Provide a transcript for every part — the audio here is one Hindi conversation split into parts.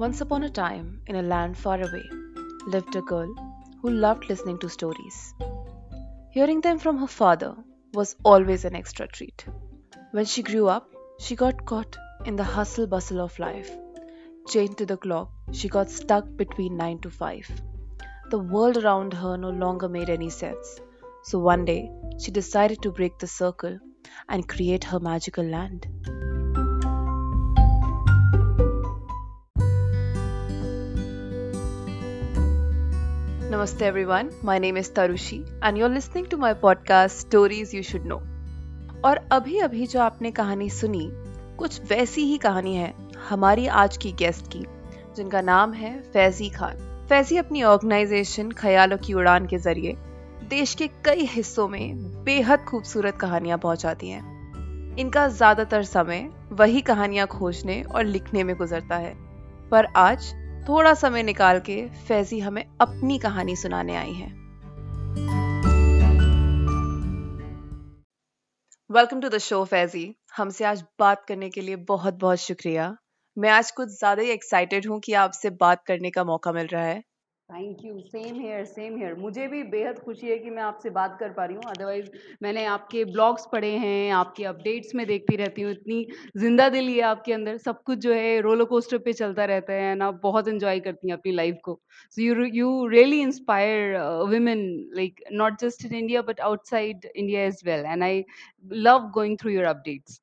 Once upon a time, in a land far away, lived a girl who loved listening to stories. Hearing them from her father was always an extra treat. When she grew up, she got caught in the hustle bustle of life. Chained to the clock, she got stuck between 9 to 5. The world around her no longer made any sense. So one day, she decided to break the circle and create her magical land. Namaste everyone, my name is Tarushi and you're listening to my podcast Stories You Should Know. और अभी अभी जो आपने कहानी सुनी कुछ वैसी ही कहानी है हमारी आज की गेस्ट की जिनका नाम है फैजी खान। फैजी अपनी ऑर्गेनाइजेशन ख्यालों की उड़ान के ज़रिए देश के कई हिस्सों में बेहद खूबसूरत कहानियाँ पहुंचाती हैं। इनका ज़्यादातर समय वही कहानियाँ खोजने और लिखने में गुजरता है। पर आज थोड़ा समय निकाल के फैजी हमें अपनी कहानी सुनाने आई है। Welcome to the show Faizi. हमसे आज बात करने के लिए बहुत बहुत शुक्रिया। मैं आज कुछ ज़्यादा ही एक्साइटेड हूँ कि आपसे बात करने का मौका मिल रहा है। Thank you same here same here मुझे भी बेहद खुशी है कि मैं आपसे बात कर पा रही हूँ। अदरवाइज़ मैंने आपके ब्लॉग्स पढ़े हैं, आपके अपडेट्स में देखती रहती हूँ। इतनी ज़िंदा दिली है आपके अंदर। सब कुछ जो है रोलर कोस्टर पे चलता रहता है ना बहुत इंजॉय करती हैं अपनी लाइफ को। So you you really inspire women like not just in India but outside India as well and I love going through your updates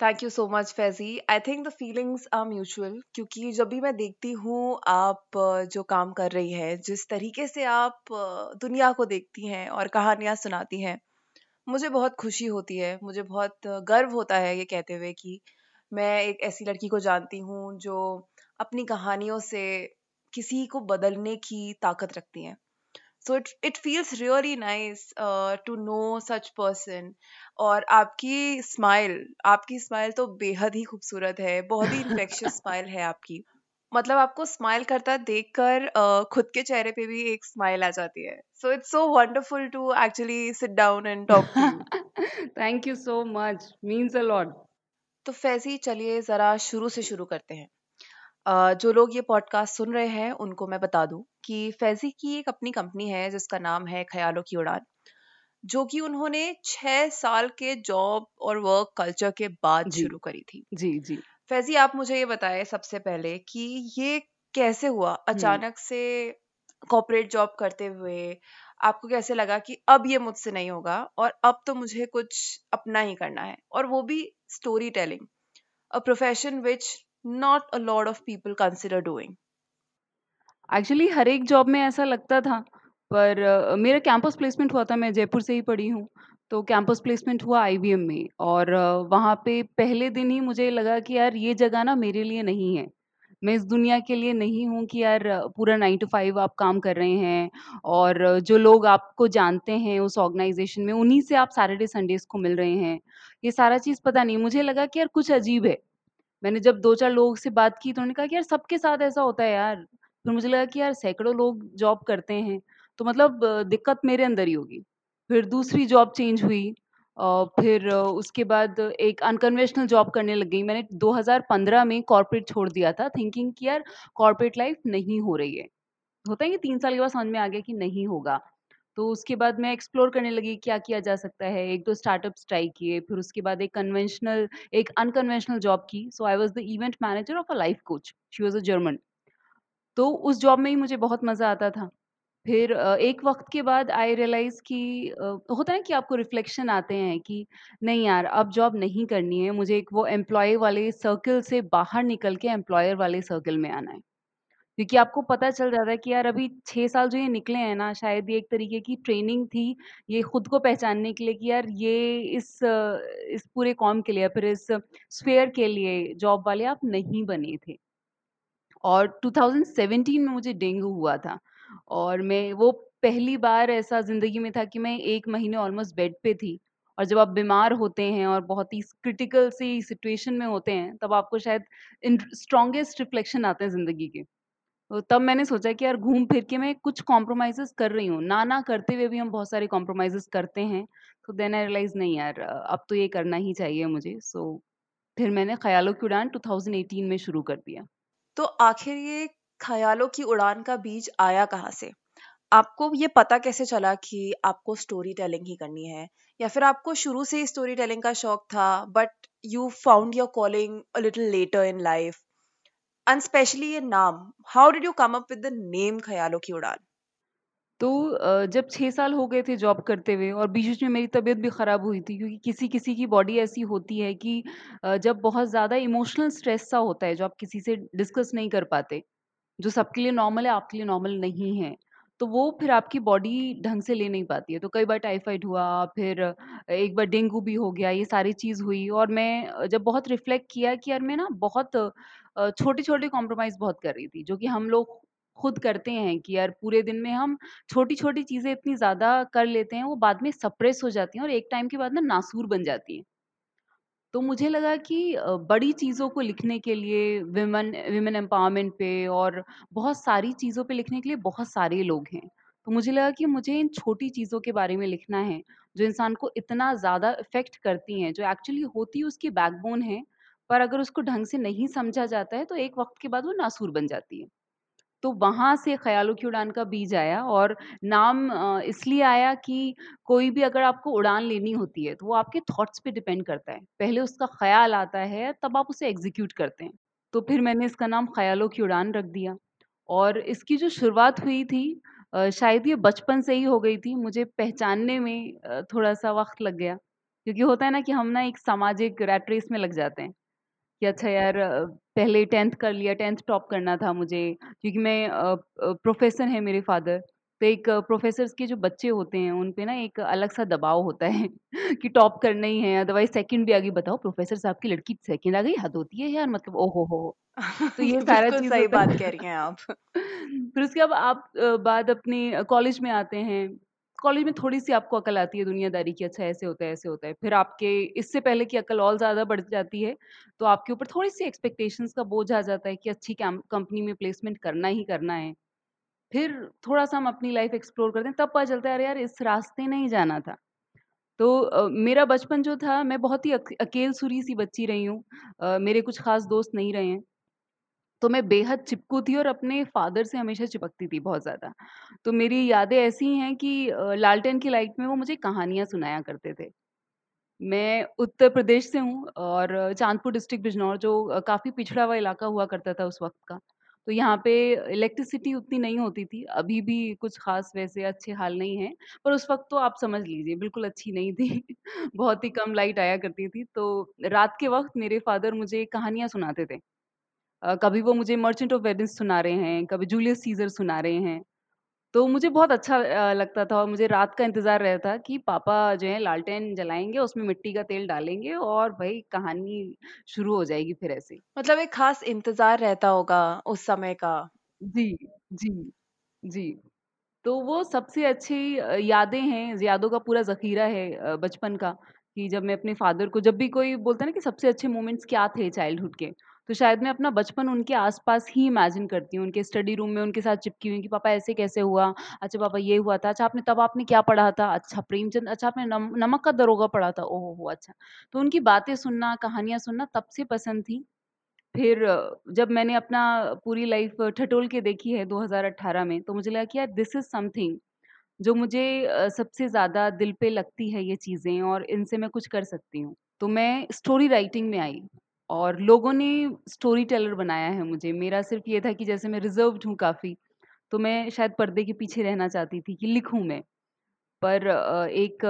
thank you so much Faizi I think the feelings are mutual क्योंकि जब भी मैं देखती हूँ आप जो काम कर रही है, जिस तरीके से आप दुनिया को देखती हैं और कहानियाँ सुनाती हैं, मुझे बहुत खुशी होती है। मुझे बहुत गर्व होता है ये कहते हुए कि मैं एक ऐसी लड़की को जानती हूँ जो अपनी कहानियों से किसी को बदलने की ताकत रखती हैं। So it it feels really nice to know such person और आपकी स्माइल आपकी स्माइल तो बेहद ही खूबसूरत है बहुत ही इन्फेक्शियस स्माइल है आपकी। मतलब आपको स्माइल करता देखकर uh, खुद के चेहरे पे भी एक स्माइल आ जाती है। So it's so wonderful to actually sit down and talk thank you so much means a lot तो फैजी चलिए जरा शुरू से शुरू करते हैं। जो लोग ये पॉडकास्ट सुन रहे हैं उनको मैं बता दूँ कि फैजी की एक अपनी कंपनी है जिसका नाम है ख्यालों की उड़ान जो कि उन्होंने छह साल के जॉब और वर्क कल्चर के बाद शुरू करी थी। जी जी। फैजी आप मुझे ये बताए सबसे पहले कि ये कैसे हुआ? अचानक से कॉपरेट जॉब करते हुए आपको कैसे लगा कि अब ये मुझसे नहीं होगा और अब तो मुझे कुछ अपना ही करना है? और वो भी storytelling a profession which not a lot of people consider doing. Actually हर एक जॉब में ऐसा लगता था पर uh, मेरा कैंपस प्लेसमेंट हुआ था मैं जयपुर से ही पढ़ी हूँ तो कैंपस प्लेसमेंट हुआ आईबीएम में और uh, वहाँ पे पहले दिन ही मुझे लगा कि यार ये जगह ना मेरे लिए नहीं है। मैं इस दुनिया के लिए नहीं हूँ कि यार पूरा नाइन टू फाइव आप काम कर रहे हैं और जो लोग आपको जानते हैं उस ऑर्गेनाइजेशन में उन्हीं से आप सैटरडे संडेज को मिल रहे हैं। ये सारा चीज़ पता नहीं मुझे लगा कि यार कुछ अजीब है। मैंने जब दो चार लोगों से बात की तो उन्होंने कहा कि यार सबके साथ ऐसा होता है यार। फिर मुझे लगा कि यार सैकड़ों लोग जॉब करते हैं तो मतलब दिक्कत मेरे अंदर ही होगी। फिर दूसरी जॉब चेंज हुई फिर उसके बाद एक अनकन्वेंशनल जॉब करने लग गई। मैंने 2015 में कॉर्पोरेट छोड़ दिया था, थिंकिंग कि यार कॉर्पोरेट लाइफ नहीं हो रही है। होता है कि तीन साल के बाद समझ में आ गया कि नहीं होगा। तो उसके बाद मैं एक्सप्लोर करने लगी क्या किया जा सकता है। एक दो स्टार्टअप्स ट्राई किए, फिर उसके बाद एक कन्वेंशनल, एक अनकन्वेंशनल जॉब की। So I was the event manager of a life coach. She was a German. तो उस जॉब में ही मुझे बहुत मज़ा आता था। फिर एक वक्त के बाद आई रियलाइज़ कि होता है कि आपको रिफ्लेक्शन आते हैं कि नहीं यार, अब जॉब नहीं करनी है, मुझे एक वो एम्प्लॉय वाले सर्कल से बाहर निकल के एम्प्लॉयर वाले सर्कल में आना है। क्योंकि आपको पता चल जाता है कि यार अभी छह साल जो ये निकले हैं ना, शायद ये एक तरीके की ट्रेनिंग थी, ये खुद को पहचानने के लिए कि यार ये इस इस पूरे कॉम के लिए फिर इस स्फेयर के लिए जॉब वाले आप नहीं बने थे। और 2017 में मुझे डेंगू हुआ था और मैं, वो पहली बार ऐसा ज़िंदगी में था कि मैं एक महीने ऑलमोस्ट बेड पे थी और जब आप बीमार होते हैं और बहुत ही क्रिटिकल सी सिचुएशन में होते हैं, तब आपको शायद इन स्ट्रॉन्गेस्ट रिफ्लेक्शन आते हैं ज़िंदगी के। तो तब मैंने सोचा कि यार घूम फिर के मैं कुछ कॉम्प्रोमाइज़ेज़ कर रही हूँ। ना, ना करते हुए भी हम बहुत सारे कॉम्प्रोमाइज़ेज़ करते हैं। तो देन आई रियलाइज़ नहीं यार अब तो ये करना ही चाहिए मुझे। सो फिर मैंने ख़्यालों की उड़ान 2018 में शुरू कर दिया। तो आखिर ये ख्यालों की उड़ान का बीज आया कहाँ से आपको ये पता कैसे चला कि आपको स्टोरी टेलिंग ही करनी है या फिर आपको शुरू से ही स्टोरी टेलिंग का शौक था but you found your calling a little later in life and specially ये नाम. How did you come up with the name ख्यालों की उड़ान तो जब छः साल हो गए थे जॉब करते हुए और बीच में मेरी तबीयत भी ख़राब हुई थी क्योंकि किसी किसी की बॉडी ऐसी होती है कि जब बहुत ज़्यादा इमोशनल स्ट्रेस सा होता है जो आप किसी से डिस्कस नहीं कर पाते, जो सबके लिए नॉर्मल है, आपके लिए नॉर्मल नहीं है। तो वो फिर आपकी बॉडी ढंग से ले नहीं पाती है तो कई बार टाइफाइड हुआ फिर एक बार डेंगू भी हो गया ये सारी चीज़ हुई और मैं जब बहुत रिफ्लेक्ट किया कि यार मैं ना बहुत छोटे छोटे कॉम्प्रोमाइज़ बहुत कर रही थी जो कि हम लोग खुद करते हैं कि यार पूरे दिन में हम छोटी-छोटी चीज़ें इतनी ज़्यादा कर लेते हैं, वो बाद में सप्रेस हो जाती हैं और एक टाइम के बाद ना नासूर बन जाती हैं। तो मुझे लगा कि बड़ी चीज़ों को लिखने के लिए विमेन विमेन एम्पावरमेंट पे और बहुत सारी चीज़ों पे लिखने के लिए बहुत सारे लोग हैं। तो मुझे लगा कि मुझे इन छोटी चीज़ों के बारे में लिखना है, जो इंसान को इतना ज़्यादा इफ़ेक्ट करती हैं, जो एक्चुअली होती उसकी बैकबोन है, पर अगर उसको ढंग से नहीं समझा जाता है, तो एक वक़्त के बाद वो नासूर बन जाती है। तो वहाँ से ख़यालों की उड़ान का बीज आया और नाम इसलिए आया कि कोई भी अगर आपको उड़ान लेनी होती है, तो वो आपके थॉट्स पे डिपेंड करता है। पहले उसका ख़्याल आता है, तब आप उसे एग्ज़ीक्यूट करते हैं। तो फिर मैंने इसका नाम ख़यालों की उड़ान रख दिया और इसकी जो शुरुआत हुई थी शायद ये बचपन से ही हो गई थी। मुझे पहचानने में थोड़ा-सा वक़्त लग गया, क्योंकि होता है ना कि हम ना एक सामाजिक रैट रेस में लग जाते हैं। कि अच्छा यार पहले 10th कर लिया 10th टॉप करना था मुझे क्योंकि मैं प्रोफेसर है मेरे फादर। तो एक प्रोफेसर्स के जो बच्चे होते हैं उन पे ना एक अलग सा दबाव होता है कि टॉप करना ही है अदरवाइज़ सेकंड भी आगे बताओ प्रोफेसर साहब की लड़की सेकंड आ गई हद होती है यार मतलब ओहो हो हो। तो ये सारा चीज़ सही बात कह रही हैं आप। फिर उसके बाद आप बाद अपने कॉलेज में आते हैं कॉलेज में थोड़ी-सी आपको अकल आती है दुनियादारी की अच्छा ऐसे होता है, ऐसे होता है। फिर आपके इससे पहले की अकल और ज़्यादा बढ़ जाती है, तो आपके ऊपर थोड़ी-सी एक्सपेक्टेशंस का बोझ आ जाता है कि अच्छी कंपनी में प्लेसमेंट करना ही करना है। फिर थोड़ा-सा हम अपनी लाइफ़ एक्सप्लोर करते हैं, तब पता चलता है अरे यार इस रास्ते नहीं जाना था। तो अ, मेरा बचपन जो था मैं बहुत ही अक अकेल-सुरी सी बच्ची रही हूँ। मेरे कुछ ख़ास दोस्त नहीं रहे हैं। तो मैं बेहद चिपकू थी और अपने फ़ादर से हमेशा चिपकती थी बहुत ज़्यादा। तो मेरी यादें ऐसी हैं कि लालटेन की लाइट में वो मुझे कहानियाँ सुनाया करते थे। मैं उत्तर प्रदेश से हूँ और चाँदपुर डिस्ट्रिक्ट बिजनौर जो काफ़ी पिछड़ा हुआ इलाका हुआ करता था उस वक़्त का। तो यहाँ पे इलेक्ट्रिसिटी उतनी नहीं होती थी, अभी भी कुछ ख़ास वैसे अच्छे हाल नहीं हैं, पर उस वक़्त तो आप समझ लीजिए बिल्कुल अच्छी नहीं थी। बहुत ही कम लाइट आया करती थी, तो रात के वक़्त मेरे फ़ादर मुझे कहानियाँ सुनाते थे। कभी वो मुझे मर्चेंट ऑफ़ वेनिस सुना रहे हैं, कभी जूलियस सीज़र सुना रहे हैं। तो मुझे बहुत अच्छा लगता था और मुझे रात का इंतज़ार रहता था कि पापा जो है लालटेन जलाएँगे, उसमें मिट्टी का तेल डालेंगे और भई कहानी शुरू हो जाएगी फिर ऐसे मतलब एक ख़ास इंतज़ार रहता होगा उस समय का। जी, जी, जी। तो वो सबसे अच्छी यादें हैं, यादों का पूरा ज़ख़ीरा है बचपन का कि जब मैं अपने फ़ादर को जब भी कोई बोलता है ना कि सबसे अच्छे मोमेंट्स क्या थे चाइल्डहुड के, तो शायद मैं अपना बचपन उनके आस-पास ही इमेजिन करती हूँ, उनके स्टडी रूम में उनके साथ चिपकी हुई कि पापा ऐसे कैसे हुआ? अच्छा पापा ये हुआ था, अच्छा आपने तब आपने क्या पढ़ा था? अच्छा प्रेमचंद अच्छा आपने नम नमक का दरोगा पढ़ा था, ओह हो! अच्छा। तो उनकी बातें सुनना, कहानियाँ सुनना तब से पसंद थी। फिर जब मैंने अपना पूरी लाइफ़ ठटोल के देखी है 2018 में, तो मुझे लगा कि यार दिस इज़ समथिंग जो मुझे सबसे ज़्यादा दिल पे लगती है ये चीज़ें और इनसे मैं कुछ कर सकती हूँ। तो मैं स्टोरी राइटिंग में आई और लोगों ने स्टोरी टेलर बनाया है मुझे। मेरा सिर्फ़ ये था कि जैसे मैं रिज़र्व्ड हूँ काफ़ी, तो मैं शायद पर्दे के पीछे रहना चाहती थी कि लिखूँ मैं। पर एक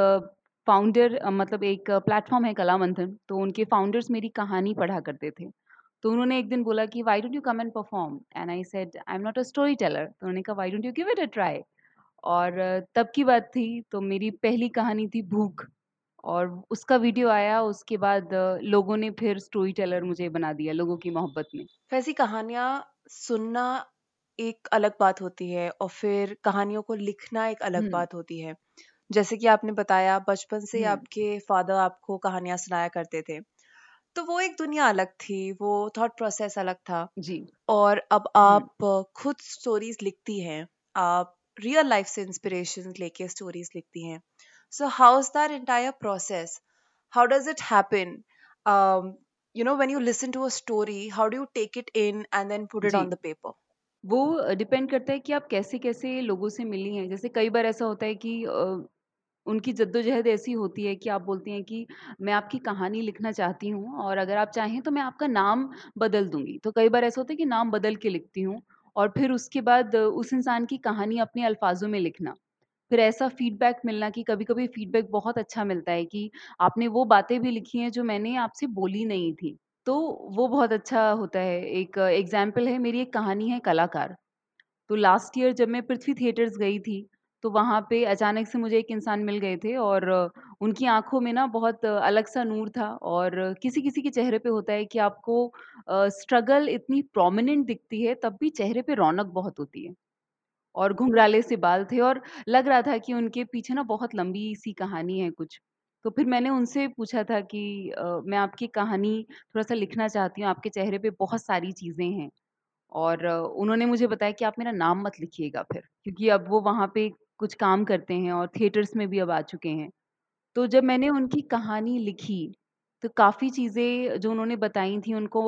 फाउंडर मतलब एक प्लेटफ़ॉर्म है कला मंथन, तो उनके फाउंडर्स मेरी कहानी पढ़ा करते थे। तो उन्होंने एक दिन बोला कि why don't you come and perform? And I said I am not a storyteller. तो उन्होंने कहा why don't you give it a try? और तब की बात थी, तो मेरी पहली कहानी थी भूख और उसका वीडियो आया, उसके बाद लोगों ने फिर स्टोरी टेलर मुझे बना दिया लोगों की मोहब्बत में। वैसी कहानियाँ सुनना एक अलग बात होती है और फिर कहानियों को लिखना एक अलग बात होती है। जैसे कि आपने बताया बचपन से आपके फादर आपको कहानियाँ सुनाया करते थे। तो वो एक दुनिया अलग थी, वो थॉट प्रोसेस अलग था। जी। और अब आप खुद स्टोरीज़ लिखती हैं, आप रियल लाइफ से इंस्पिरेशन लेके स्टोरीज़ लिखती हैं। So how is that entire process? How does it happen? you know when you listen to a story how do you take it in and then put it जी। on the paper वो डिपेंड करता है कि आप कैसे-कैसे लोगों से मिली हैं। जैसे कई बार ऐसा होता है कि अ, उनकी जद्दोजहद ऐसी होती है कि आप बोलती हैं कि मैं आपकी कहानी लिखना चाहती हूँ और अगर आप चाहें तो मैं आपका नाम बदल दूँगी तो कई बार ऐसा होता है कि नाम बदल के लिखती हूँ और फिर उसके बाद अ, उस इंसान की कहानी अपने अल्फ़ाज़ों में लिखना। फिर ऐसा फ़ीडबैक मिलना कि कभी-कभी फ़ीडबैक बहुत अच्छा मिलता है कि आपने वो बातें भी लिखी हैं जो मैंने आपसे बोली नहीं थी। तो वो बहुत अच्छा होता है। एक एग्ज़ाम्पल है मेरी एक कहानी है कलाकार। तो लास्ट ईयर जब मैं पृथ्वी थिएटर्स गई थी, तो वहाँ पे अचानक से मुझे एक इंसान मिल गए थे और उनकी आँखों में ना बहुत अलग-सा नूर था और किसी-किसी के चेहरे पे होता है कि आपको स्ट्रगल इतनी प्रोमिनेंट दिखती है, तब भी चेहरे पे रौनक बहुत होती है। और घुंघराले से बाल थे और लग रहा था कि उनके पीछे ना बहुत लंबी-सी कहानी है कुछ। तो फिर मैंने उनसे पूछा था कि अ, मैं आपकी कहानी थोड़ा-सा लिखना चाहती हूँ, आपके चेहरे पे बहुत सारी चीज़ें हैं। और उन्होंने मुझे बताया कि आप मेरा नाम मत लिखिएगा फिर, क्योंकि अब वो वहाँ पे कुछ काम करते हैं और थिएटर्स में भी अब आ चुके हैं। तो जब मैंने उनकी कहानी लिखी, तो काफ़ी चीज़ें जो उन्होंने बताई थी उनको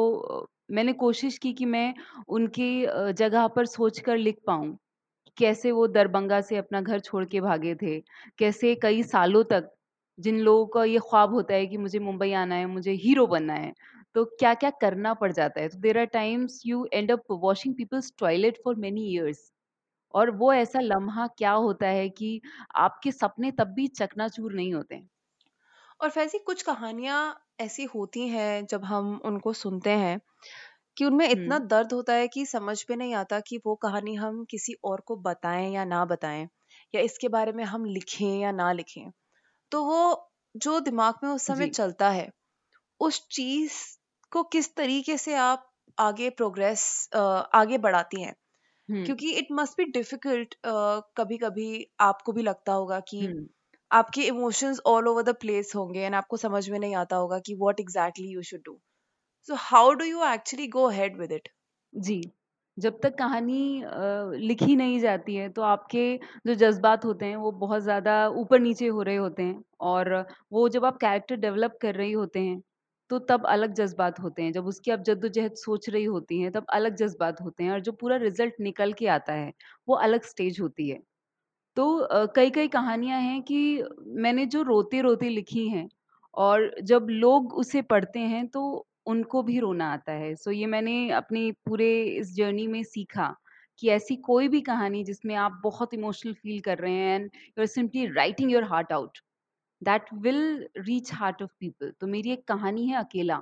मैंने कोशिश की कि मैं उनके जगह पर सोच कर लिख पाऊँ। कैसे वो दरभंगा से अपना घर छोड़ के भागे थे, कैसे कई सालों तक जिन लोगों का ये ख्वाब होता है कि मुझे मुंबई आना है, मुझे हीरो बनना है, तो क्या-क्या करना पड़ जाता है। तो there are times you end up washing people's toilet for many years और वो ऐसा लम्हा क्या होता है कि आपके सपने तब भी चकनाचूर नहीं होते। और वैसी कुछ कहानियाँ ऐसी होती हैं जब हम उनको सुनते हैं कि उनमें इतना हुँ, दर्द होता है कि समझ में नहीं आता कि वो कहानी हम किसी और को बताएँ या ना बताएँ या इसके बारे में हम लिखें या ना लिखें तो वो जो दिमाग में उस समय जी। चलता है उस चीज़ को किस तरीके से आप आगे प्रोग्रेस आगे बढ़ाती हैं हुँ, क्योंकि इट मस्ट बी डिफ़िकल्ट कभी कभी आपको भी लगता होगा कि हुँ। आपके emotions all over the place होंगे एंड आपको समझ में नहीं आता होगा कि what exactly you should do so how do you actually go ahead with it जी, जब तक कहानी लिखी नहीं जाती है, तो आपके जो जज़्बात होते हैं, वो बहुत ज़्यादा ऊपर-नीचे हो रहे होते हैं और वो जब आप कैरेक्टर डेवलप कर रही होते हैं, तो तब अलग जज़्बात होते हैं। जब उसकी आप जद्दोजहद सोच रही होती हैं, तब अलग जज़्बात होते हैं और जो पूरा रिज़ल्ट निकल के आता है, वो अलग स्टेज होती है। तो अ, कई-कई कहानियाँ हैं कि मैंने जो रोते-रोते लिखी हैं और जब लोग उसे पढ़ते हैं तो उनको भी रोना आता है। सो ये मैंने अपने पूरे इस जर्नी में सीखा कि ऐसी कोई भी कहानी जिसमें आप बहुत इमोशनल फ़ील कर रहे हैं and you are simply writing your heart out, that will reach heart of people. तो मेरी एक कहानी है अकेला।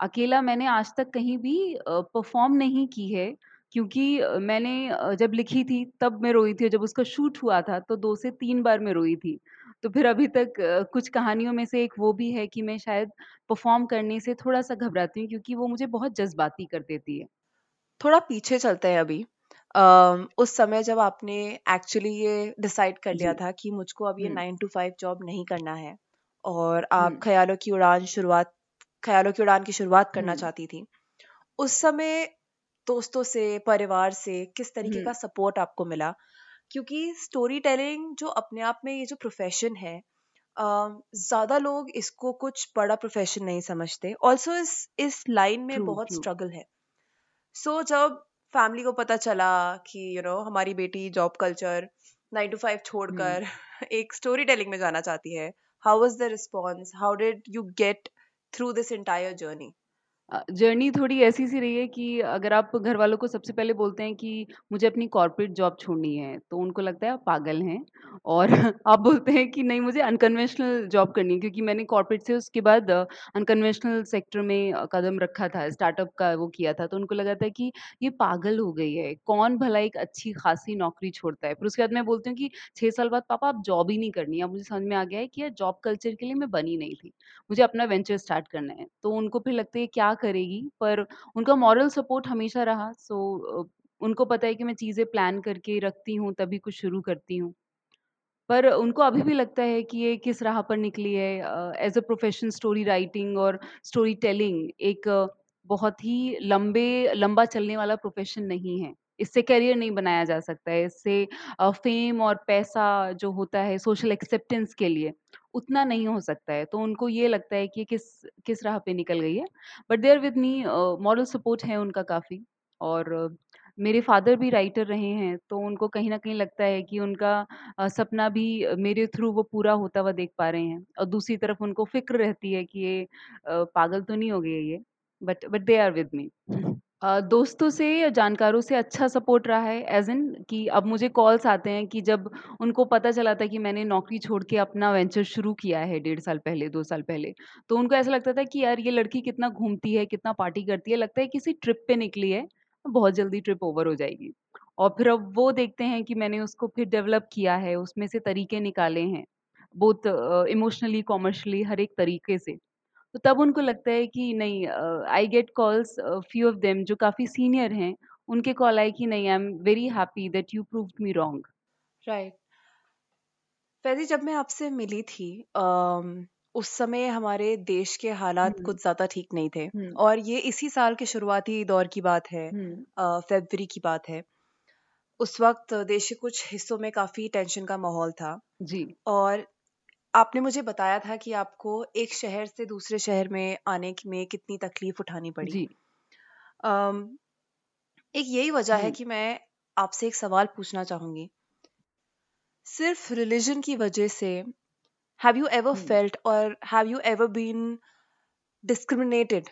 अकेला मैंने आज तक कहीं भी परफ़ॉर्म नहीं की है क्योंकि मैंने जब लिखी थी तब मैं रोई थी, जब उसका शूट हुआ था तो दो से तीन बार मैं रोई थी। तो फिर अभी तक कुछ कहानियों में से एक वो भी है कि मैं शायद परफ़ॉर्म करने से थोड़ा-सा घबराती हूँ क्योंकि वो मुझे बहुत जज़्बाती कर देती है। थोड़ा पीछे चलते हैं अभी। अम, उस समय जब आपने एक्चुअली ये डिसाइड कर लिया जी। था कि मुझको अब ये हुँ, नाइन टू फाइव जॉब नहीं करना है और हुँ, आप ख्यालों की उड़ान शुरुआत ख्यालों की उड़ान की शुरुआत करना हुँ, चाहती थी उस समय दोस्तों से परिवार से किस तरीके हुँ, का सपोर्ट आपको मिला? क्योंकि स्टोरी टेलिंग जो अपने आप में ये जो प्रोफेशन है ज़्यादा लोग इसको कुछ बड़ा प्रोफेशन नहीं समझते। ऑल्सो इस इस लाइन में ट्रू, बहुत स्ट्रगल है। सो so, जब फैमिली को पता चला कि यू you नो know, हमारी बेटी job culture nine to five. छोड़कर एक स्टोरी टेलिंग में जाना चाहती है how was the response how did you get through this entire journey journey थोड़ी ऐसी-सी रही है कि अगर आप घर वालों को सबसे पहले बोलते हैं कि मुझे अपनी कॉर्पोरेट जॉब छोड़नी है, तो उनको लगता है आप पागल हैं और आप बोलते हैं कि नहीं मुझे अनकन्वेंशनल जॉब करनी है क्योंकि मैंने कॉर्पोरेट से उसके बाद अनकन्वेंशनल सेक्टर में कदम रखा था, स्टार्टअप का वो किया था, तो उनको लगा था कि ये पागल हो गई है, कौन भला एक अच्छी-खासी नौकरी छोड़ता है। फिर उसके बाद मैं बोलती हूँ कि 6 साल बाद पापा आप जॉब ही नहीं करनी अब मुझे समझ में आ गया है कि यार जॉब कल्चर के लिए मैं बनी नहीं थी। मुझे अपना वेंचर स्टार्ट करना है। तो उनको फिर लगता है क्या करेगी? पर उनका मॉरल सपोर्ट हमेशा रहा सो उनको पता है कि मैं चीज़ें प्लान करके रखती हूँ, तभी कुछ शुरू करती हूँ। पर उनको अभी भी लगता है कि ये किस राह पर निकली है as a profession story writing और स्टोरी टेलिंग एक बहुत ही लंबे लंबा चलने वाला प्रोफ़ेशन नहीं है। इससे करियर नहीं बनाया जा सकता है, इससे फ़ेम और पैसा जो होता है सोशल एक्सेप्टेंस के लिए, उतना नहीं हो सकता है। तो उनको ये लगता है कि किस किस राह पे निकल गई है। But they are with me moral support है उनका काफ़ी और मेरे फादर भी राइटर रहे हैं, तो उनको कहीं ना कहीं लगता है कि उनका सपना भी मेरे थ्रू वो पूरा होता हुआ देख पा रहे हैं और दूसरी तरफ़ उनको फ़िक्र रहती है कि ये पागल तो नहीं हो गई ये? But but they are with me. दोस्तों से या जानकारों से अच्छा सपोर्ट रहा है एज़ इन कि अब मुझे कॉल्स आते हैं कि जब उनको पता चला था कि मैंने नौकरी छोड़ के अपना वेंचर शुरू किया है डेढ़ साल पहले, दो साल पहले। तो उनको ऐसा लगता था कि यार ये लड़की कितना घूमती है, कितना पार्टी करती है, लगता है किसी ट्रिप पे निकली है, बहुत जल्दी ट्रिप ओवर हो जाएगी। और फिर अब वो देखते हैं कि मैंने उसको फिर डेवलप किया है, उसमें से तरीके निकाले हैं, अ, इमोशनली, कॉमर्शली हर एक तरीके से। तो तब उनको लगता है कि नहीं I get calls few of them जो काफ़ी सीनियर हैं, उनके कॉल आए कि नहीं I am very happy that you proved me wrong. Right Faizi जब मैं आपसे मिली थी अम, उस समय हमारे देश के हालात कुछ ज़्यादा ठीक नहीं थे और ये इसी साल के शुरुआती दौर की बात है फेबरी की बात है। उस वक्त देश के कुछ हिस्सों में काफ़ी टेंशन का माहौल था जी, और आपने मुझे बताया था कि आपको एक शहर से दूसरे शहर में आने की- में कितनी तकलीफ़ उठानी पड़ी। जी, अम, एक यही वजह है कि मैं आपसे एक सवाल पूछना चाहूँगी। सिर्फ़ रिलीजन की वजह से have you ever um, felt or have you ever been discriminated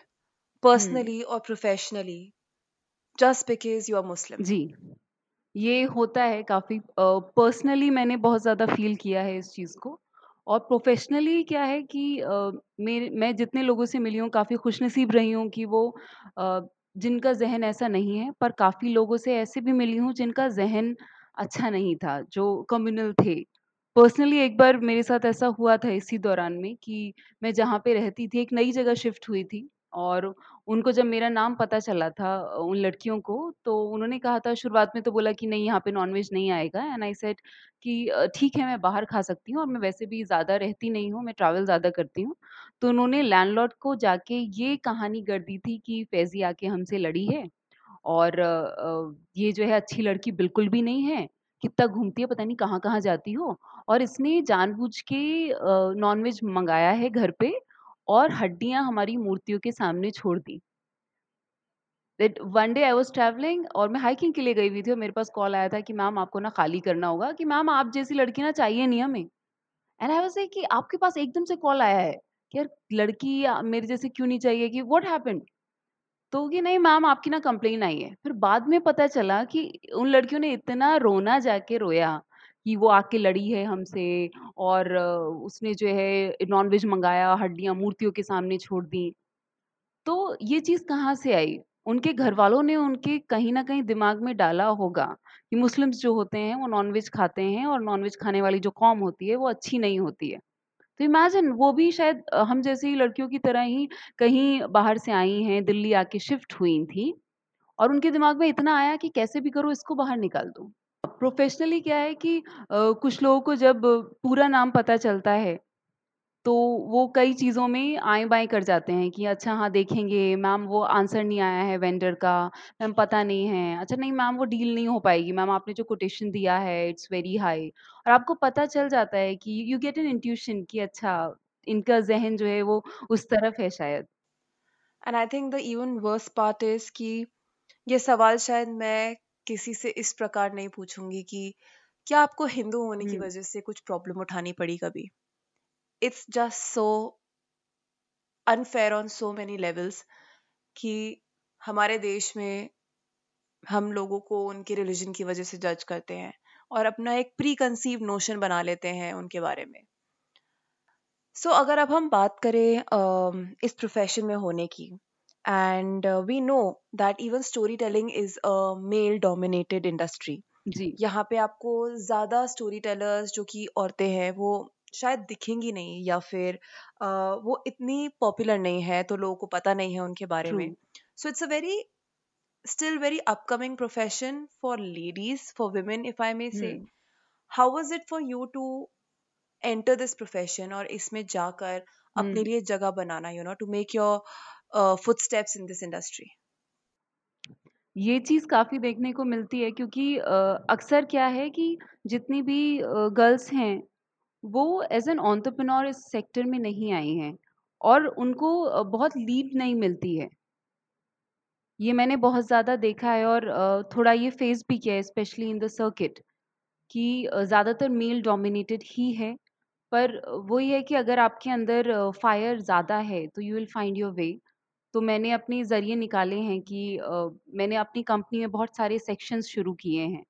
um, personally or professionally just because you are muslim? जी। ये होता है काफ़ी पर्सनली मैंने बहुत ज़्यादा फ़ील किया है इस चीज़ को। और प्रोफ़ेशनली क्या है कि मेरे मैं जितने लोगों से मिली हूँ काफ़ी खुशनसीब रही हूँ कि वो जिनका ज़हन ऐसा नहीं है, पर काफ़ी लोगों से ऐसे भी मिली हूँ जिनका ज़हन अच्छा नहीं था, जो कम्युनल थे। पर्सनली एक बार मेरे साथ ऐसा हुआ था इसी दौरान में कि मैं जहाँ पे रहती थी, एक नई जगह शिफ्ट हुई थी और उनको जब मेरा नाम पता चला था उन लड़कियों को, तो उन्होंने कहा था शुरुआत में तो बोला कि नहीं यहाँ पे नॉन-वेज नहीं आएगा एंड आई सेड कि ठीक है मैं बाहर खा सकती हूँ और मैं वैसे भी ज़्यादा रहती नहीं हूँ, मैं ट्रैवल ज़्यादा करती हूँ। तो उन्होंने लैंडलॉर्ड को जाके ये कहानी कर दी थी कि फ़ैज़ी आके हमसे लड़ी है और ये जो है अच्छी लड़की बिल्कुल भी नहीं है, कितना घूमती है, पता नहीं कहाँ-कहाँ जाती हो और इसने जानबूझ के नॉन-वेज मँगाया है घर पे और हड्डियाँ हमारी मूर्तियों के सामने छोड़ दी। That one day I was travelling और मैं हाइकिंग के लिए गई हुई थी और मेरे पास कॉल आया था कि मैम आपको ना खाली करना होगा, कि मैम आप जैसी लड़की ना चाहिए नहीं हमें। एंड आई वाज़ कि आपके पास एकदम से कॉल आया है कि यार लड़की मेरे जैसे क्यों नहीं चाहिए कि व्हाट हैपेंड? तो कि नहीं मैम आपकी ना कंप्लेन आई है। फिर बाद में पता चला कि उन लड़कियों ने इतना रोना जाके रोया कि वो आके लड़ी है हमसे और उसने जो है नॉन-वेज मँगाया, हड्डियाँ मूर्तियों के सामने छोड़ दी। तो ये चीज़ कहाँ से आई? उनके घर वालों ने उनके कहीं ना कहीं दिमाग में डाला होगा कि मुस्लिम्स जो होते हैं वो नॉन-वेज खाते हैं और नॉन-वेज खाने वाली जो कौम होती है वो अच्छी नहीं होती है। तो इमेजिन वो भी शायद हम जैसी लड़कियों की तरह ही कहीं बाहर से आई हैं, दिल्ली आके शिफ्ट हुई थी और उनके दिमाग में इतना आया कि कैसे भी करो इसको बाहर निकाल दो। प्रोफ़ेशनली क्या है कि कुछ लोगों को जब पूरा नाम पता चलता है तो वो कई चीज़ों में आएँ-बाएँ कर जाते हैं कि अच्छा हाँ, देखेंगे मैम वो आंसर नहीं आया है वेंडर का, मैम पता नहीं है। अच्छा नहीं मैम वो डील नहीं हो पाएगी, मैम आपने जो कोटेशन दिया है इट्स वेरी हाई और आपको पता चल जाता है कि यू गेट एन इंट्यूशन कि अच्छा इनका ज़हन जो है वो उस तरफ़ है शायद। And I think the even worst part is कि ये सवाल शायद मैं किसी से इस प्रकार नहीं पूछूँगी कि क्या आपको हिंदू होने की वजह से कुछ प्रॉब्लम उठानी पड़ी कभी? It's just so unfair on so many levels कि हमारे देश में हम लोगों को उनके रिलीजन की वजह से जज करते हैं और अपना एक प्री कंसीव नोशन बना लेते हैं उनके बारे में। सो so, अगर अब हम बात करें इस प्रोफेशन में होने की and we know that even story telling is a male dominated industry जी, यहाँ पे आपको ज़्यादा स्टोरी टेलर्स जो कि औरतें हैं वो शायद दिखेंगी नहीं या फिर अ, वो इतनी पॉपुलर नहीं है तो लोगों को पता नहीं है उनके बारे ट्रू। में so it's a very still very upcoming profession for ladies for women if i may say um. how was it for you to enter this profession और इसमें जाकर अपने हुँ। लिए जगह बनाना you know to make your uh, footsteps in this industry ये चीज़ काफ़ी देखने को मिलती है क्योंकि अक्सर क्या है कि जितनी भी गर्ल्स हैं, वो एज़ एन एंटरप्रेन्योर इस सेक्टर में नहीं आई हैं और उनको बहुत लीड नहीं मिलती है। ये मैंने बहुत ज़्यादा देखा है और थोड़ा ये फेस भी किया है स्पेशली इन द सर्किट कि ज़्यादातर मेल डोमिनेटेड ही है। पर वही है कि अगर आपके अंदर फायर ज़्यादा है तो you will find your way. तो मैंने अपने ज़रिए निकाले हैं कि मैंने अपनी कंपनी में बहुत सारे सेक्शंस शुरू किए हैं।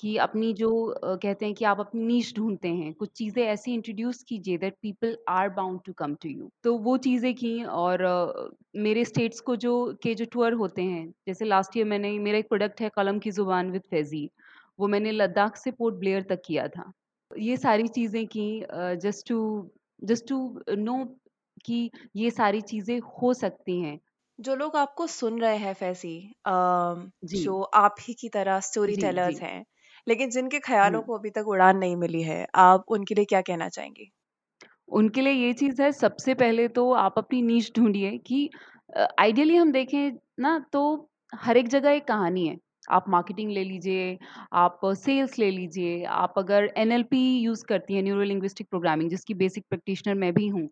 कि अपनी जो कहते हैं कि आप अपनी नीश ढूंढते हैं, कुछ चीज़ें ऐसी इंट्रोड्यूस कीजिए that people are bound to come to you. तो वो चीज़ें की और मेरे स्टेट्स को जो के जो टूर होते हैं, जैसे लास्ट ईयर मैंने मेरा एक प्रोडक्ट है कलम की ज़ुबान विद फैज़ी, वो मैंने लद्दाख से पोर्ट ब्लेयर तक किया था। ये सारी चीज़ें की just to just to know कि ये सारी चीज़ें हो सकती हैं। जो लोग आपको सुन रहे हैं फैसी अ, जी, जो आप ही की तरह स्टोरी जी, टेलर्स जी। हैं, लेकिन जिनके ख़्यालों हुँ। को अभी तक उड़ान नहीं मिली है, आप उनके लिए क्या कहना चाहेंगी? उनके लिए ये चीज़ है सबसे पहले तो आप अपनी नीश ढूँढिए कि अ, आइडियली हम देखें ना तो हर एक जगह एक कहानी है। आप मार्केटिंग ले लीजिए, आप सेल्स ले लीजिए, आप अगर एनएलपी यूज़ करती हैं न्यूरो लिंग्विस्टिक प्रोग्रामिंग जिसकी बेसिक प्रैक्टिशनर मैं भी हूँ।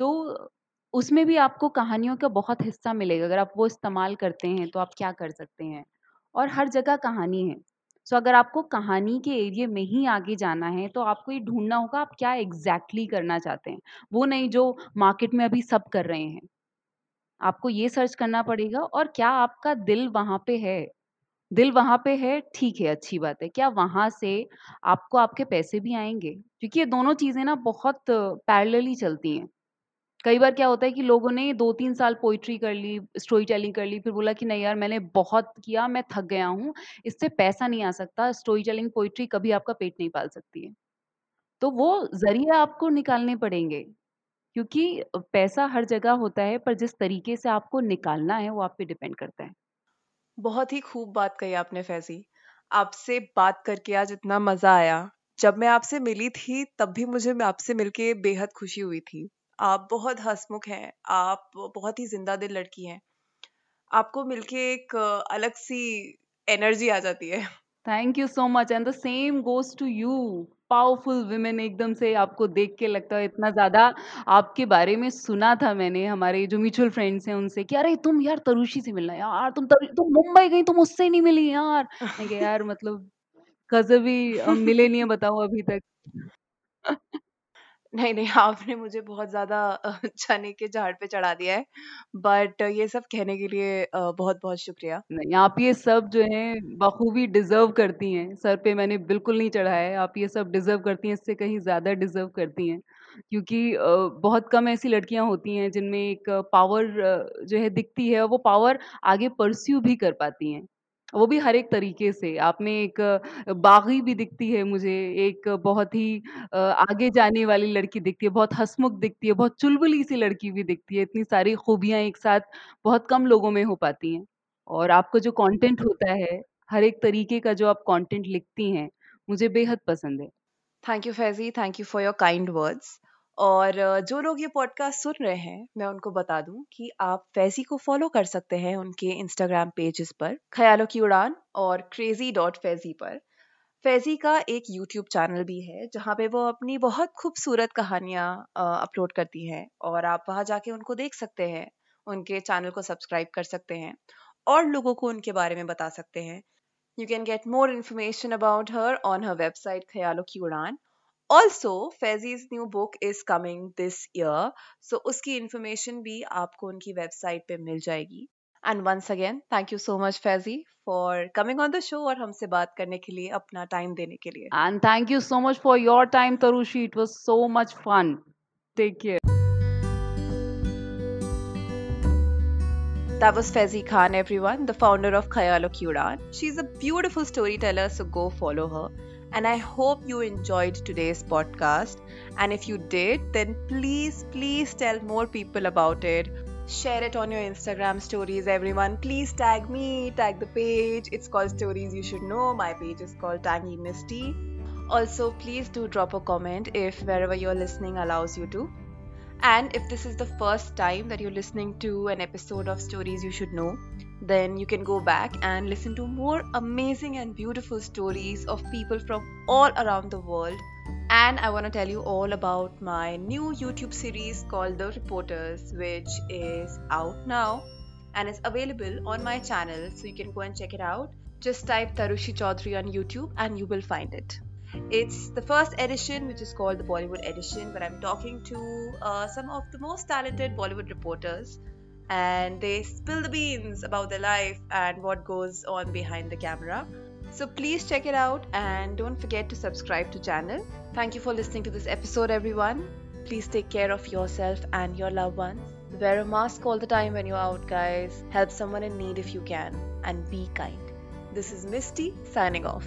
तो उसमें भी आपको कहानियों का बहुत हिस्सा मिलेगा। अगर आप वो इस्तेमाल करते हैं तो आप क्या कर सकते हैं। और हर जगह कहानी है। सो so, अगर आपको कहानी के एरिये में ही आगे जाना है, तो आपको ये ढूंढना होगा आप क्या एग्ज़ैक्टली exactly करना चाहते हैं। वो नहीं जो मार्केट में अभी सब कर रहे हैं। आपको ये सर्च करना पड़ेगा और क्या आपका दिल वहाँ पे है? दिल वहाँ पे है, ठीक है, अच्छी बात है। क्या वहाँ से आपको आपके पैसे भी आएँगे क्योंकि ये दोनों चीज़ें ना बहुत पैरेलली चलती हैं। कई बार क्या होता है कि लोगों ने 2-3 साल पोइट्री कर ली, स्टोरी टेलिंग कर ली, फिर बोला कि नहीं यार मैंने बहुत किया, मैं थक गया हूँ, इससे पैसा नहीं आ सकता, स्टोरी टेलिंग, पोइट्री कभी आपका पेट नहीं पाल सकती है। तो वो ज़रिए आपको निकालने पड़ेंगे, क्योंकि पैसा हर जगह होता है, पर जिस तरीके से आपको निकालना है, वो आप पे डिपेंड करता है। बहुत ही खूब बात कही आपने फैज़ी। आपसे बात करके आज इतना मज़ा आया। जब मैं आपसे मिली थी, तब भी मुझे आपसे मिलके बेहद खुशी हुई थी। आप बहुत हँसमुख हैं, आप बहुत ही ज़िंदा-दिल लड़की हैं। आपको मिलके एक अलग-सी एनर्जी आ जाती है। Thank you so much and the same goes to you. Powerful women एकदम से आपको देख के लगता है इतना ज़्यादा आपके बारे में सुना था मैंने हमारे जो म्यूचुअल फ्रेंड्स हैं उनसे कि अरे तुम यार तरुषि से मिलना यार तुम तरु तुम मुंबई गई तुम उससे नहीं मिली यार। यार मतलब कज़बी मिले नहीं है बताओ अभी तक। नहीं, नहीं, आपने मुझे बहुत ज़्यादा चने के झाड़ पे चढ़ा दिया है। बट ये सब कहने के लिए बहुत-बहुत शुक्रिया। नहीं, आप ये सब जो हैं बखूबी डिज़र्व करती हैं। सर पे मैंने बिल्कुल नहीं चढ़ाया है, आप ये सब डिज़र्व करती हैं, इससे कहीं ज़्यादा डिज़र्व करती हैं। क्योंकि बहुत कम ऐसी लड़कियाँ होती हैं जिनमें एक पावर जो है दिखती है और वो पावर आगे परस्यू भी कर पाती हैं। वो भी हर एक तरीके से। आप में एक बागी भी दिखती है मुझे, एक बहुत ही आगे जाने वाली लड़की दिखती है, बहुत हँसमुख दिखती है, बहुत चुलबुली-सी लड़की भी दिखती है। इतनी सारी खूबियाँ एक साथ बहुत कम लोगों में हो पाती हैं। और आपका जो कंटेंट होता है, हर एक तरीके का जो आप कंटेंट लिखती हैं, मुझे बेहद पसंद है। Thank you Faizi, thank you for your kind words. और जो लोग ये पॉडकास्ट सुन रहे हैं, मैं उनको बता दूँ कि आप फैज़ी को फ़ॉलो कर सकते हैं उनके इंस्टाग्राम पेजेस पर, ख्यालों की उड़ान और क्रेज़ी डॉट फैज़ी पर। फैज़ी का एक यूट्यूब चैनल भी है, जहाँ पे वो अपनी बहुत खूबसूरत कहानियाँ अपलोड करती हैं और आप वहाँ जाके उनको देख सकते हैं। उनके चैनल को सब्सक्राइब कर सकते हैं और लोगों को उनके बारे में बता सकते हैं। You can get more information about her on her website Khayalo की Udan. Also, Faizy's new book is coming this year, so उसकी information भी आपको उनकी website पे मिल जाएगी. And once again, thank you so much Faizy for coming on the show और हमसे बात करने के लिए अपना time देने के लिए. And thank you so much for your time, Tarushi. It was so much fun. Take care. That was Faizi Khan, everyone, the founder of Khayalo Udan. She's a beautiful storyteller, so go follow her. And I hope you enjoyed today's podcast. And if you did, then please, please tell more people about it. Share it on your Instagram stories, everyone. Please tag me, tag the page. It's called Stories You Should Know. My page is called Tangy Misty. Also, please do drop a comment if wherever you're listening allows you to. And if this is the first time that you're listening to an episode of Stories You Should Know, then you can go back and listen to more amazing and beautiful stories of people from all around the world. And I want to tell you all about my new YouTube series called The Reporters, which is out now and is available on my channel, so you can go and check it out. Just type Tarushi Chaudhary on YouTube and you will find it. It's the first edition, which is called the Bollywood edition, where I'm talking to uh, some of the most talented Bollywood reporters and they spill the beans about their life and what goes on behind the camera. So please check it out and don't forget to subscribe to channel. Thank you for listening to this episode everyone. Please take care of yourself and your loved ones. Wear a mask all the time when you're out guys. Help someone in need if you can and be kind. This is Misty signing off.